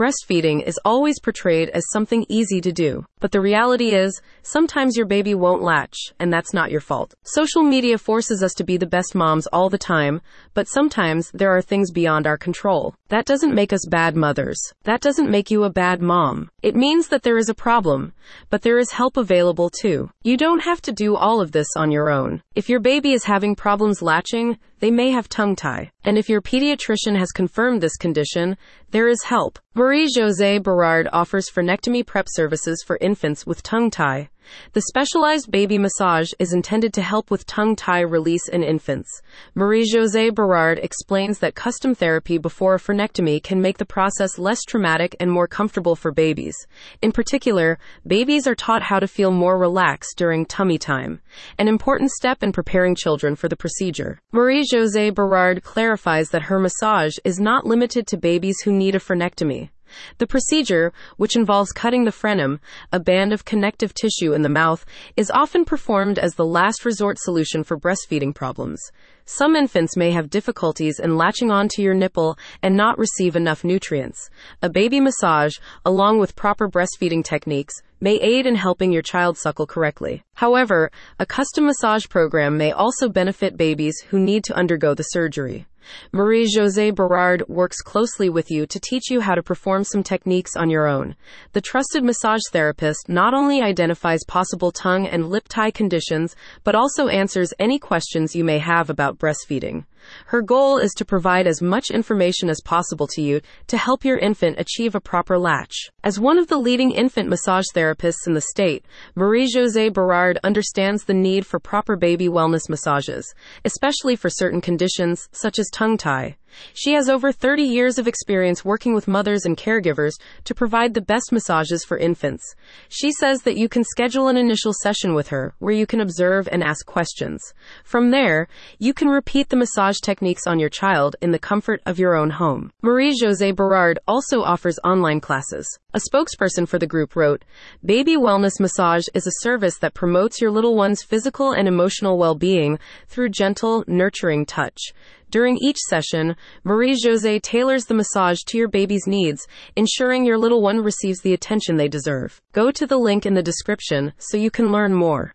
breastfeeding is always portrayed as something easy to do. But the reality is, sometimes your baby won't latch, and that's not your fault. Social media forces us to be the best moms all the time, but sometimes there are things beyond our control. That doesn't make us bad mothers. That doesn't make you a bad mom. It means that there is a problem, but there is help available too. You don't have to do all of this on your own. If your baby is having problems latching, they may have tongue tie. And if your pediatrician has confirmed this condition, there is help. Marie Josee Berard offers frenectomy prep services for infants with tongue tie. The specialized baby massage is intended to help with tongue tie release in infants. Marie Josee Berard explains that custom therapy before a frenectomy can make the process less traumatic and more comfortable for babies. In particular, babies are taught how to feel more relaxed during tummy time, an important step in preparing children for the procedure. Marie Josee Berard clarifies that her massage is not limited to babies who need a frenectomy. The procedure, which involves cutting the frenum, a band of connective tissue in the mouth, is often performed as the last resort solution for breastfeeding problems. Some infants may have difficulties in latching onto your nipple and not receive enough nutrients. A baby massage, along with proper breastfeeding techniques, may aid in helping your child suckle correctly. However, a custom massage program may also benefit babies who need to undergo the surgery. Marie Josee Berard works closely with you to teach you how to perform some techniques on your own. The trusted massage therapist not only identifies possible tongue and lip tie conditions, but also answers any questions you may have about breastfeeding. Her goal is to provide as much information as possible to you to help your infant achieve a proper latch. As one of the leading infant massage therapists in the state, Marie Josee Berard understands the need for proper baby wellness massages, especially for certain conditions such as tongue tie. She has over 30 years of experience working with mothers and caregivers to provide the best massages for infants. She says that you can schedule an initial session with her where you can observe and ask questions. From there, you can repeat the massage techniques on your child in the comfort of your own home. Marie Josee Berard also offers online classes. A spokesperson for the group wrote, Baby Wellness Massage is a service that promotes your little one's physical and emotional well-being through gentle, nurturing touch. During each session, Marie Josee tailors the massage to your baby's needs, ensuring your little one receives the attention they deserve. Go to the link in the description so you can learn more.